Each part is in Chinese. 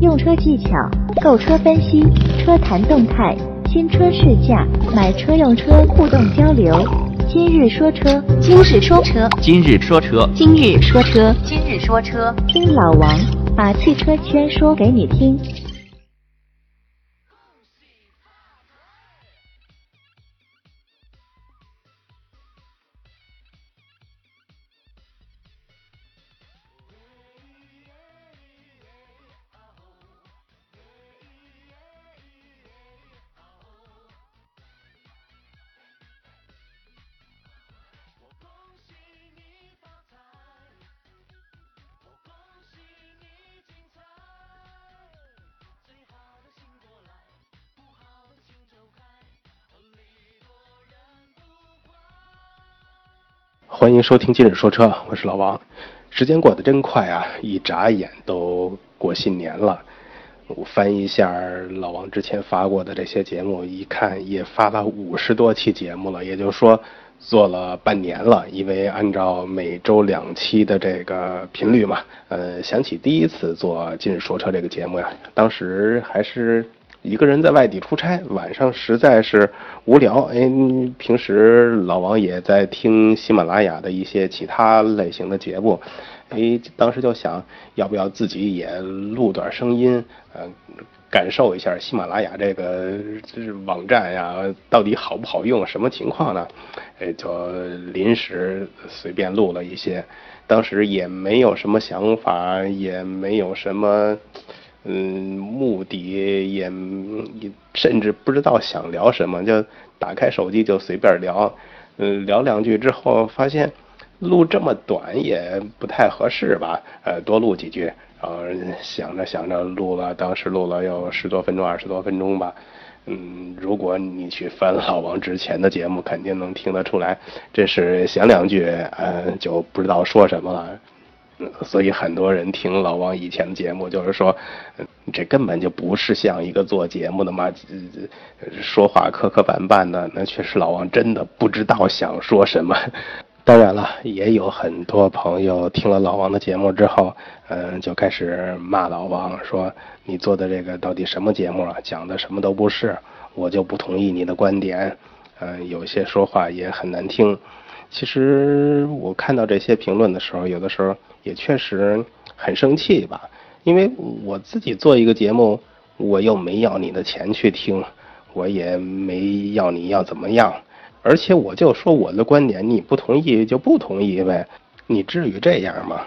用车技巧、购车分析、车谈动态、新车试驾、买车用车互动交流。今日说车，今日说车，今日说车，今日说车，今日说车，听老王把汽车圈说给你听。欢迎收听今日说车，我是老王。时间过得真快啊，一眨眼都过新年了。我翻一下老王之前发过的这些节目，一看也发了五十多期节目了，也就是说做了半年了。因为按照每周两期的这个频率嘛，呃，想起第一次做今日说车这个节目呀，当时还是。一个人在外地出差，晚上实在是无聊。哎，平时老王也在听喜马拉雅的一些其他类型的节目，哎，当时就想要不要自己也录段声音，呃，感受一下喜马拉雅这个网站呀，到底好不好用，什么情况呢？哎，就临时随便录了一些，当时也没有什么想法，也没有什么。嗯，目的也也甚至不知道想聊什么，就打开手机就随便聊。嗯，聊两句之后发现录这么短也不太合适吧？呃，多录几句。然后想着想着录了，当时录了有十多分钟、二十多分钟吧。嗯，如果你去翻老王之前的节目，肯定能听得出来，这是想两句，呃，就不知道说什么了。所以很多人听老王以前的节目，就是说，这根本就不是像一个做节目的嘛，说话磕磕绊绊的。那确实老王真的不知道想说什么。当然了，也有很多朋友听了老王的节目之后，嗯，就开始骂老王，说你做的这个到底什么节目啊？讲的什么都不是，我就不同意你的观点。嗯，有些说话也很难听。其实我看到这些评论的时候，有的时候。也确实很生气吧，因为我自己做一个节目，我又没要你的钱去听，我也没要你要怎么样，而且我就说我的观点，你不同意就不同意呗，你至于这样吗？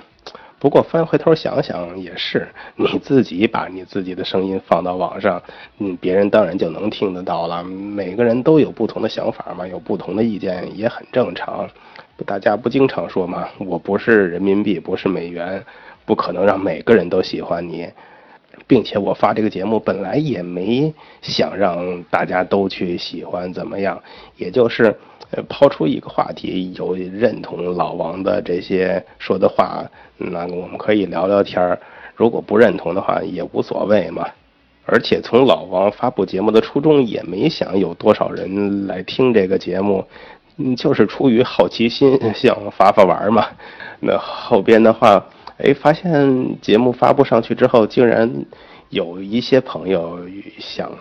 不过翻回头想想也是，你自己把你自己的声音放到网上，嗯，别人当然就能听得到了。每个人都有不同的想法嘛，有不同的意见也很正常。大家不经常说吗？我不是人民币，不是美元，不可能让每个人都喜欢你，并且我发这个节目本来也没想让大家都去喜欢怎么样，也就是抛出一个话题，有认同老王的这些说的话，那我们可以聊聊天儿；如果不认同的话，也无所谓嘛。而且从老王发布节目的初衷，也没想有多少人来听这个节目。嗯，就是出于好奇心，想发发玩嘛。那后边的话，哎，发现节目发布上去之后，竟然有一些朋友想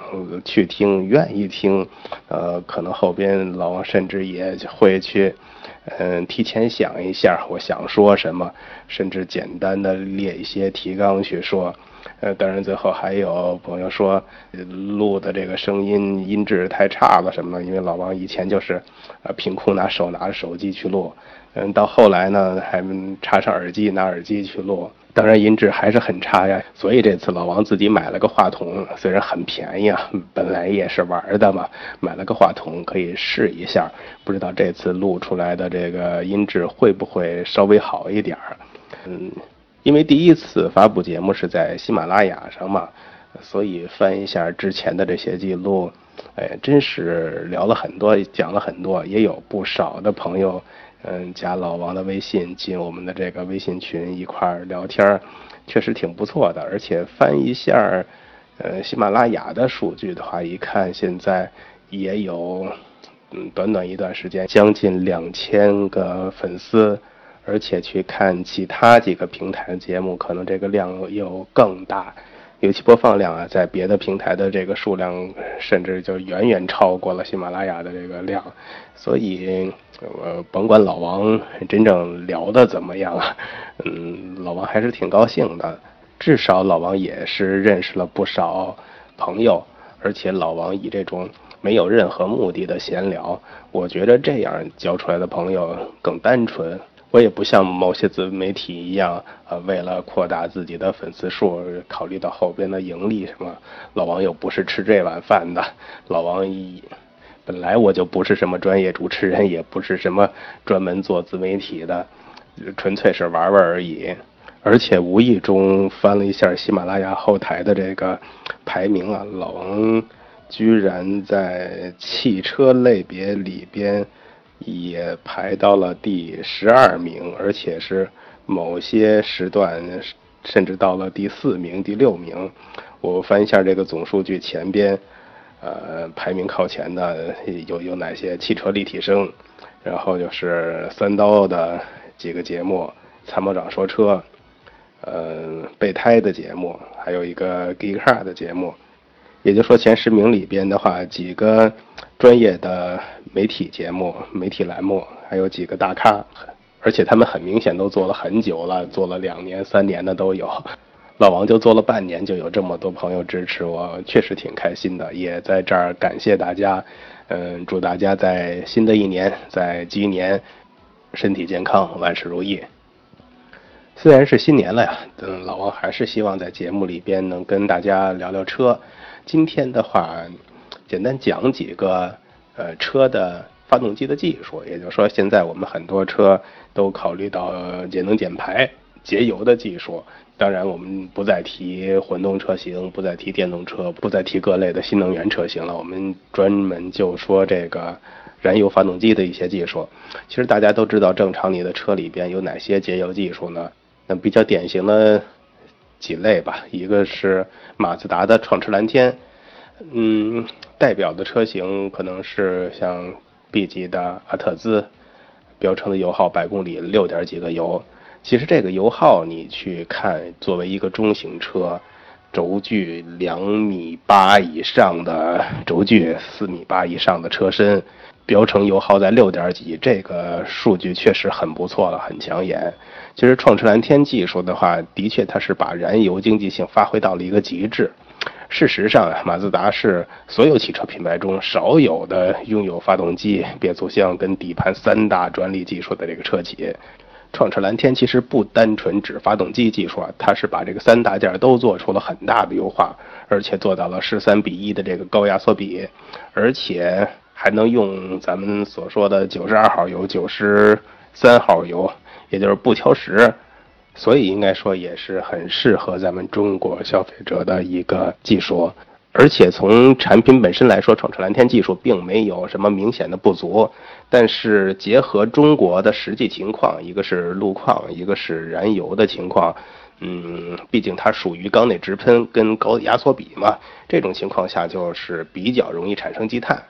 去听，愿意听。呃，可能后边老王甚至也会去，嗯，提前想一下我想说什么，甚至简单的列一些提纲去说。呃，当然最后还有朋友说录的这个声音音质太差了什么的，因为老王以前就是啊凭空拿手拿着手机去录，嗯，到后来呢还插上耳机拿耳机去录，当然音质还是很差呀。所以这次老王自己买了个话筒，虽然很便宜啊，本来也是玩的嘛，买了个话筒可以试一下，不知道这次录出来的这个音质会不会稍微好一点儿，嗯。因为第一次发布节目是在喜马拉雅上嘛，所以翻一下之前的这些记录，哎，真是聊了很多，讲了很多，也有不少的朋友，嗯，加老王的微信，进我们的这个微信群一块儿聊天儿，确实挺不错的。而且翻一下，呃，喜马拉雅的数据的话，一看现在也有，嗯，短短一段时间，将近两千个粉丝。而且去看其他几个平台的节目，可能这个量又更大。有期播放量啊，在别的平台的这个数量，甚至就远远超过了喜马拉雅的这个量，所以，呃，甭管老王真正聊的怎么样啊，嗯，老王还是挺高兴的，至少老王也是认识了不少朋友，而且老王以这种没有任何目的的闲聊，我觉得这样交出来的朋友更单纯。我也不像某些自媒体一样，呃，为了扩大自己的粉丝数，考虑到后边的盈利什么。老王又不是吃这碗饭的，老王一本来我就不是什么专业主持人，也不是什么专门做自媒体的，纯粹是玩玩而已。而且无意中翻了一下喜马拉雅后台的这个排名啊，老王居然在汽车类别里边。也排到了第十二名，而且是某些时段甚至到了第四名、第六名。我翻一下这个总数据，前边呃排名靠前的有有哪些？汽车立体声，然后就是三刀的几个节目，参谋长说车，呃备胎的节目，还有一个 Geek Car 的节目。也就是说，前十名里边的话，几个专业的媒体节目、媒体栏目，还有几个大咖，而且他们很明显都做了很久了，做了两年、三年的都有。老王就做了半年，就有这么多朋友支持我，确实挺开心的。也在这儿感谢大家，嗯，祝大家在新的一年，在鸡年身体健康，万事如意。虽然是新年了呀，嗯，老王还是希望在节目里边能跟大家聊聊车。今天的话，简单讲几个呃车的发动机的技术，也就是说，现在我们很多车都考虑到节能减排、节油的技术。当然，我们不再提混动车型，不再提电动车，不再提各类的新能源车型了。我们专门就说这个燃油发动机的一些技术。其实大家都知道，正常你的车里边有哪些节油技术呢？那比较典型的。几类吧，一个是马自达的创驰蓝天，嗯，代表的车型可能是像 B 级的阿特兹，标称的油耗百公里六点几个油。其实这个油耗你去看，作为一个中型车，轴距两米八以上的轴距，四米八以上的车身。标称油耗在六点几，这个数据确实很不错了，很抢眼。其实创驰蓝天技术的话，的确它是把燃油经济性发挥到了一个极致。事实上啊，马自达是所有汽车品牌中少有的拥有发动机、变速箱跟底盘三大专利技术的这个车企。创驰蓝天其实不单纯指发动机技术啊，它是把这个三大件都做出了很大的优化，而且做到了十三比一的这个高压缩比，而且。还能用咱们所说的九十二号油、九十三号油，也就是不挑食，所以应该说也是很适合咱们中国消费者的一个技术。而且从产品本身来说，创驰蓝天技术并没有什么明显的不足。但是结合中国的实际情况，一个是路况，一个是燃油的情况，嗯，毕竟它属于缸内直喷跟高压缩比嘛，这种情况下就是比较容易产生积碳。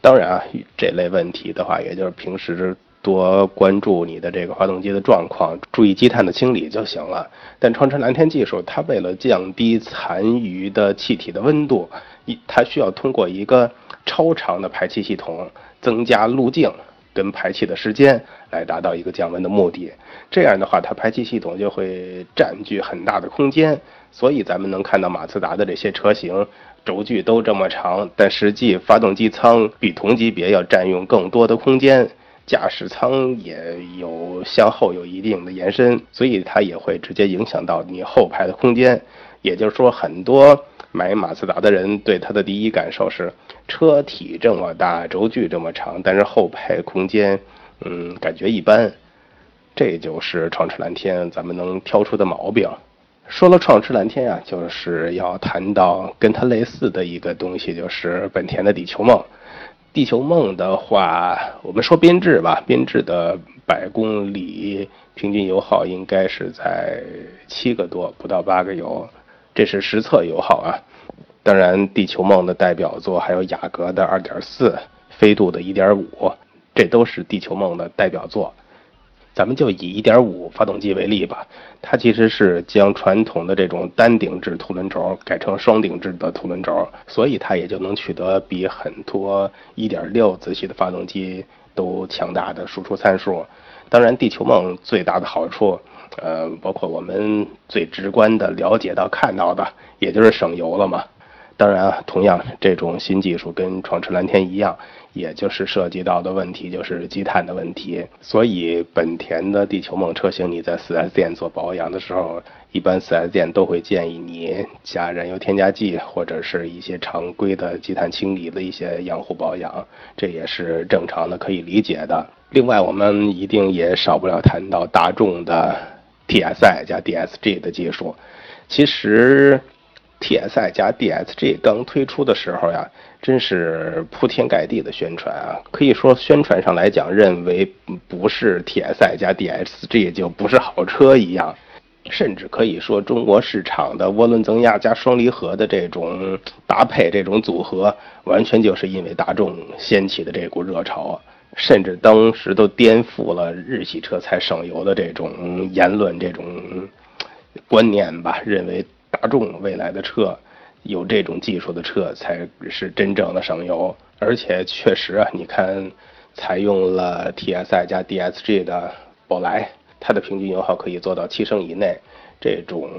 当然啊，这类问题的话，也就是平时多关注你的这个发动机的状况，注意积碳的清理就行了。但创驰蓝天技术，它为了降低残余的气体的温度，一它需要通过一个超长的排气系统，增加路径跟排气的时间，来达到一个降温的目的。这样的话，它排气系统就会占据很大的空间，所以咱们能看到马自达的这些车型。轴距都这么长，但实际发动机舱比同级别要占用更多的空间，驾驶舱也有向后有一定的延伸，所以它也会直接影响到你后排的空间。也就是说，很多买马自达的人对它的第一感受是车体这么大，轴距这么长，但是后排空间，嗯，感觉一般。这就是创驰蓝天咱们能挑出的毛病。说了创驰蓝天啊，就是要谈到跟它类似的一个东西，就是本田的地球梦。地球梦的话，我们说编制吧，编制的百公里平均油耗应该是在七个多，不到八个油，这是实测油耗啊。当然，地球梦的代表作还有雅阁的二点四、飞度的一点五，这都是地球梦的代表作。咱们就以1.5发动机为例吧，它其实是将传统的这种单顶置凸轮轴改成双顶置的凸轮轴，所以它也就能取得比很多1.6自吸的发动机都强大的输出参数。当然，地球梦最大的好处，呃，包括我们最直观的了解到看到的，也就是省油了嘛。当然啊，同样这种新技术跟创驰蓝天一样。也就是涉及到的问题就是积碳的问题，所以本田的地球梦车型，你在 4S 店做保养的时候，一般 4S 店都会建议你加燃油添加剂或者是一些常规的积碳清理的一些养护保养，这也是正常的，可以理解的。另外，我们一定也少不了谈到大众的 TSI 加 DSG 的技术，其实。TSI 加 DSG 刚推出的时候呀，真是铺天盖地的宣传啊！可以说宣传上来讲，认为不是 TSI 加 DSG 就不是好车一样，甚至可以说中国市场的涡轮增压加双离合的这种搭配这种组合，完全就是因为大众掀起的这股热潮，甚至当时都颠覆了日系车才省油的这种言论这种观念吧，认为。大众未来的车，有这种技术的车才是真正的省油，而且确实啊，你看，采用了 TSI 加 DSG 的宝来，它的平均油耗可以做到七升以内，这种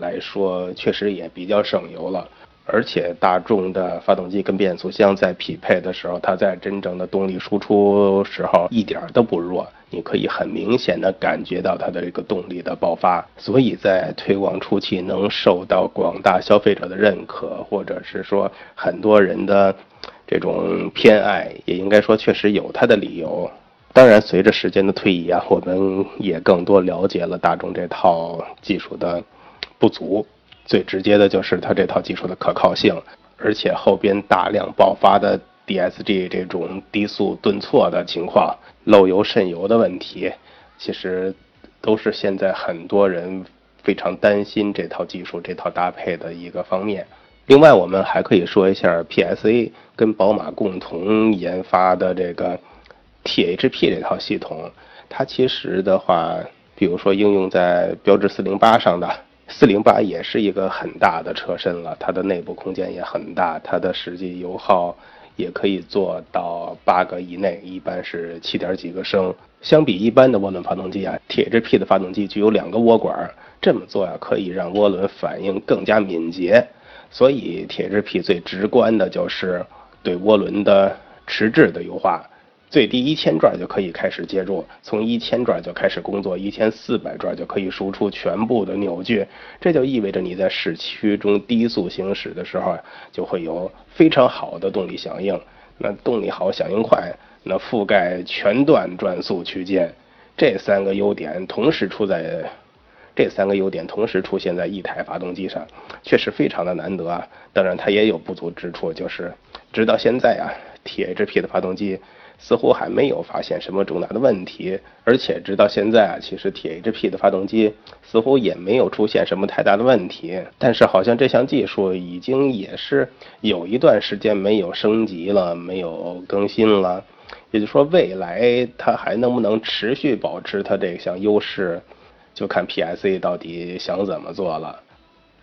来说确实也比较省油了。而且大众的发动机跟变速箱在匹配的时候，它在真正的动力输出时候一点都不弱，你可以很明显的感觉到它的这个动力的爆发。所以在推广初期能受到广大消费者的认可，或者是说很多人的这种偏爱，也应该说确实有它的理由。当然，随着时间的推移啊，我们也更多了解了大众这套技术的不足。最直接的就是它这套技术的可靠性，而且后边大量爆发的 DSG 这种低速顿挫的情况、漏油渗油的问题，其实都是现在很多人非常担心这套技术、这套搭配的一个方面。另外，我们还可以说一下 PSA 跟宝马共同研发的这个 THP 这套系统，它其实的话，比如说应用在标致408上的。四零八也是一个很大的车身了，它的内部空间也很大，它的实际油耗也可以做到八个以内，一般是七点几个升。相比一般的涡轮发动机啊铁制 P 的发动机具有两个涡管，这么做啊可以让涡轮反应更加敏捷。所以铁制 P 最直观的就是对涡轮的迟滞的优化。最低一千转就可以开始接住，从一千转就开始工作，一千四百转就可以输出全部的扭矩。这就意味着你在市区中低速行驶的时候，就会有非常好的动力响应。那动力好，响应快，那覆盖全段转速区间，这三个优点同时出在，这三个优点同时出现在一台发动机上，确实非常的难得啊。当然，它也有不足之处，就是直到现在啊，THP 的发动机。似乎还没有发现什么重大的问题，而且直到现在啊，其实 THP 的发动机似乎也没有出现什么太大的问题。但是好像这项技术已经也是有一段时间没有升级了，没有更新了。也就说，未来它还能不能持续保持它这项优势，就看 PSA 到底想怎么做了。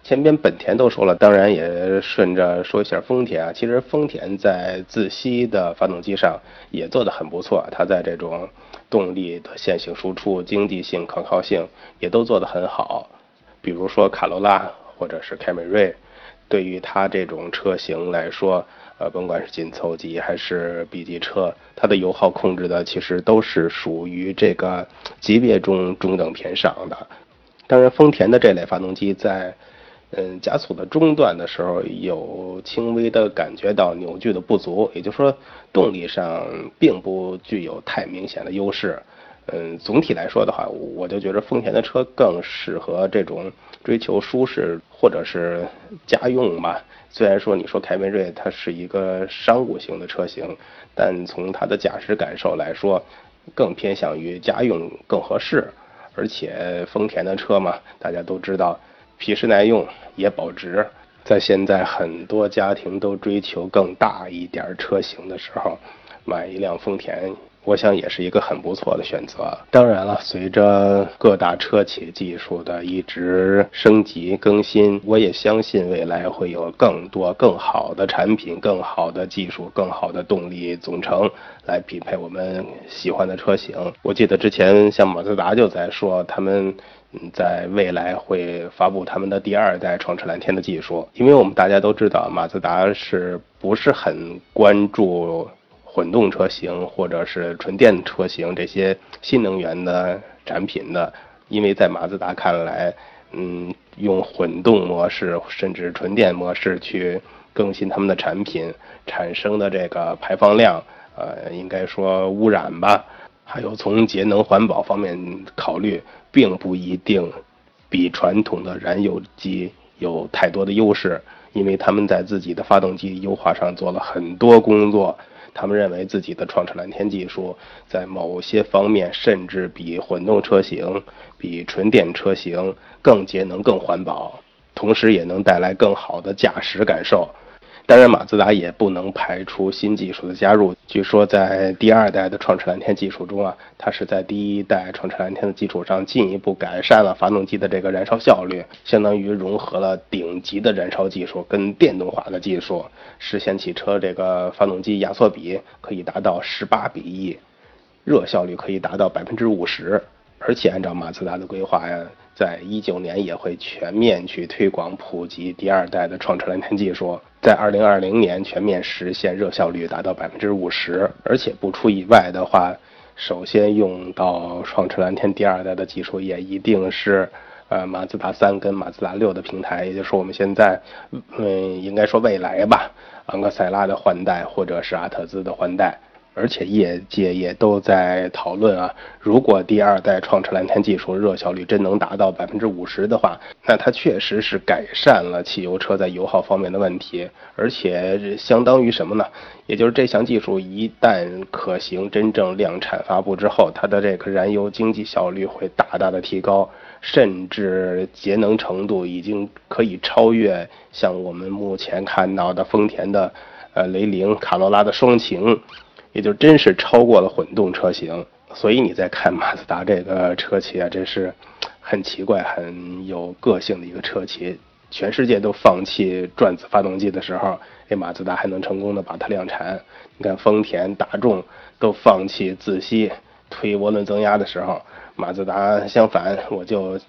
前边本田都说了，当然也顺着说一下丰田啊。其实丰田在自吸的发动机上也做得很不错，它在这种动力的线性输出、经济性、可靠性也都做得很好。比如说卡罗拉或者是凯美瑞，对于它这种车型来说，呃，甭管是紧凑级还是 B 级车，它的油耗控制的其实都是属于这个级别中中等偏上的。当然，丰田的这类发动机在嗯，加速的中段的时候，有轻微的感觉到扭矩的不足，也就是说，动力上并不具有太明显的优势。嗯，总体来说的话，我就觉得丰田的车更适合这种追求舒适或者是家用吧。虽然说你说凯美瑞它是一个商务型的车型，但从它的驾驶感受来说，更偏向于家用更合适。而且丰田的车嘛，大家都知道。皮实耐用也保值，在现在很多家庭都追求更大一点车型的时候，买一辆丰田我想也是一个很不错的选择。当然了，随着各大车企技术的一直升级更新，我也相信未来会有更多更好的产品、更好的技术、更好的动力总成来匹配我们喜欢的车型。我记得之前像马自达就在说，他们嗯在未来会发布他们的第二代创驰蓝天的技术，因为我们大家都知道，马自达是不是很关注？混动车型或者是纯电车型这些新能源的产品的，因为在马自达看来，嗯，用混动模式甚至纯电模式去更新他们的产品，产生的这个排放量，呃，应该说污染吧，还有从节能环保方面考虑，并不一定比传统的燃油机有太多的优势，因为他们在自己的发动机优化上做了很多工作。他们认为自己的创驰蓝天技术在某些方面甚至比混动车型、比纯电车型更节能、更环保，同时也能带来更好的驾驶感受。当然，马自达也不能排除新技术的加入。据说，在第二代的创驰蓝天技术中啊，它是在第一代创驰蓝天的基础上进一步改善了发动机的这个燃烧效率，相当于融合了顶级的燃烧技术跟电动化的技术，实现汽车这个发动机压缩比可以达到十八比一，热效率可以达到百分之五十。而且按照马自达的规划呀，在一九年也会全面去推广普及第二代的创驰蓝天技术，在二零二零年全面实现热效率达到百分之五十。而且不出意外的话，首先用到创驰蓝天第二代的技术也一定是呃马自达三跟马自达六的平台，也就是我们现在嗯应该说未来吧，昂克赛拉的换代或者是阿特兹的换代。而且业界也都在讨论啊，如果第二代创驰蓝天技术热效率真能达到百分之五十的话，那它确实是改善了汽油车在油耗方面的问题，而且相当于什么呢？也就是这项技术一旦可行、真正量产发布之后，它的这个燃油经济效率会大大的提高，甚至节能程度已经可以超越像我们目前看到的丰田的呃雷凌、卡罗拉的双擎。也就真是超过了混动车型，所以你再看马自达这个车企啊，真是很奇怪、很有个性的一个车企。全世界都放弃转子发动机的时候，这马自达还能成功的把它量产。你看丰田、大众都放弃自吸、推涡轮增压的时候，马自达相反，我就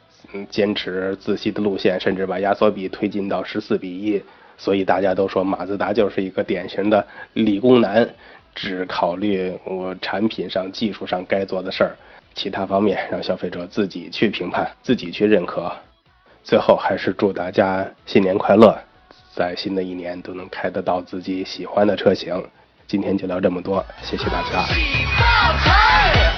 坚持自吸的路线，甚至把压缩比推进到十四比一。所以大家都说马自达就是一个典型的理工男。只考虑我产品上、技术上该做的事儿，其他方面让消费者自己去评判、自己去认可。最后还是祝大家新年快乐，在新的一年都能开得到自己喜欢的车型。今天就聊这么多，谢谢大家。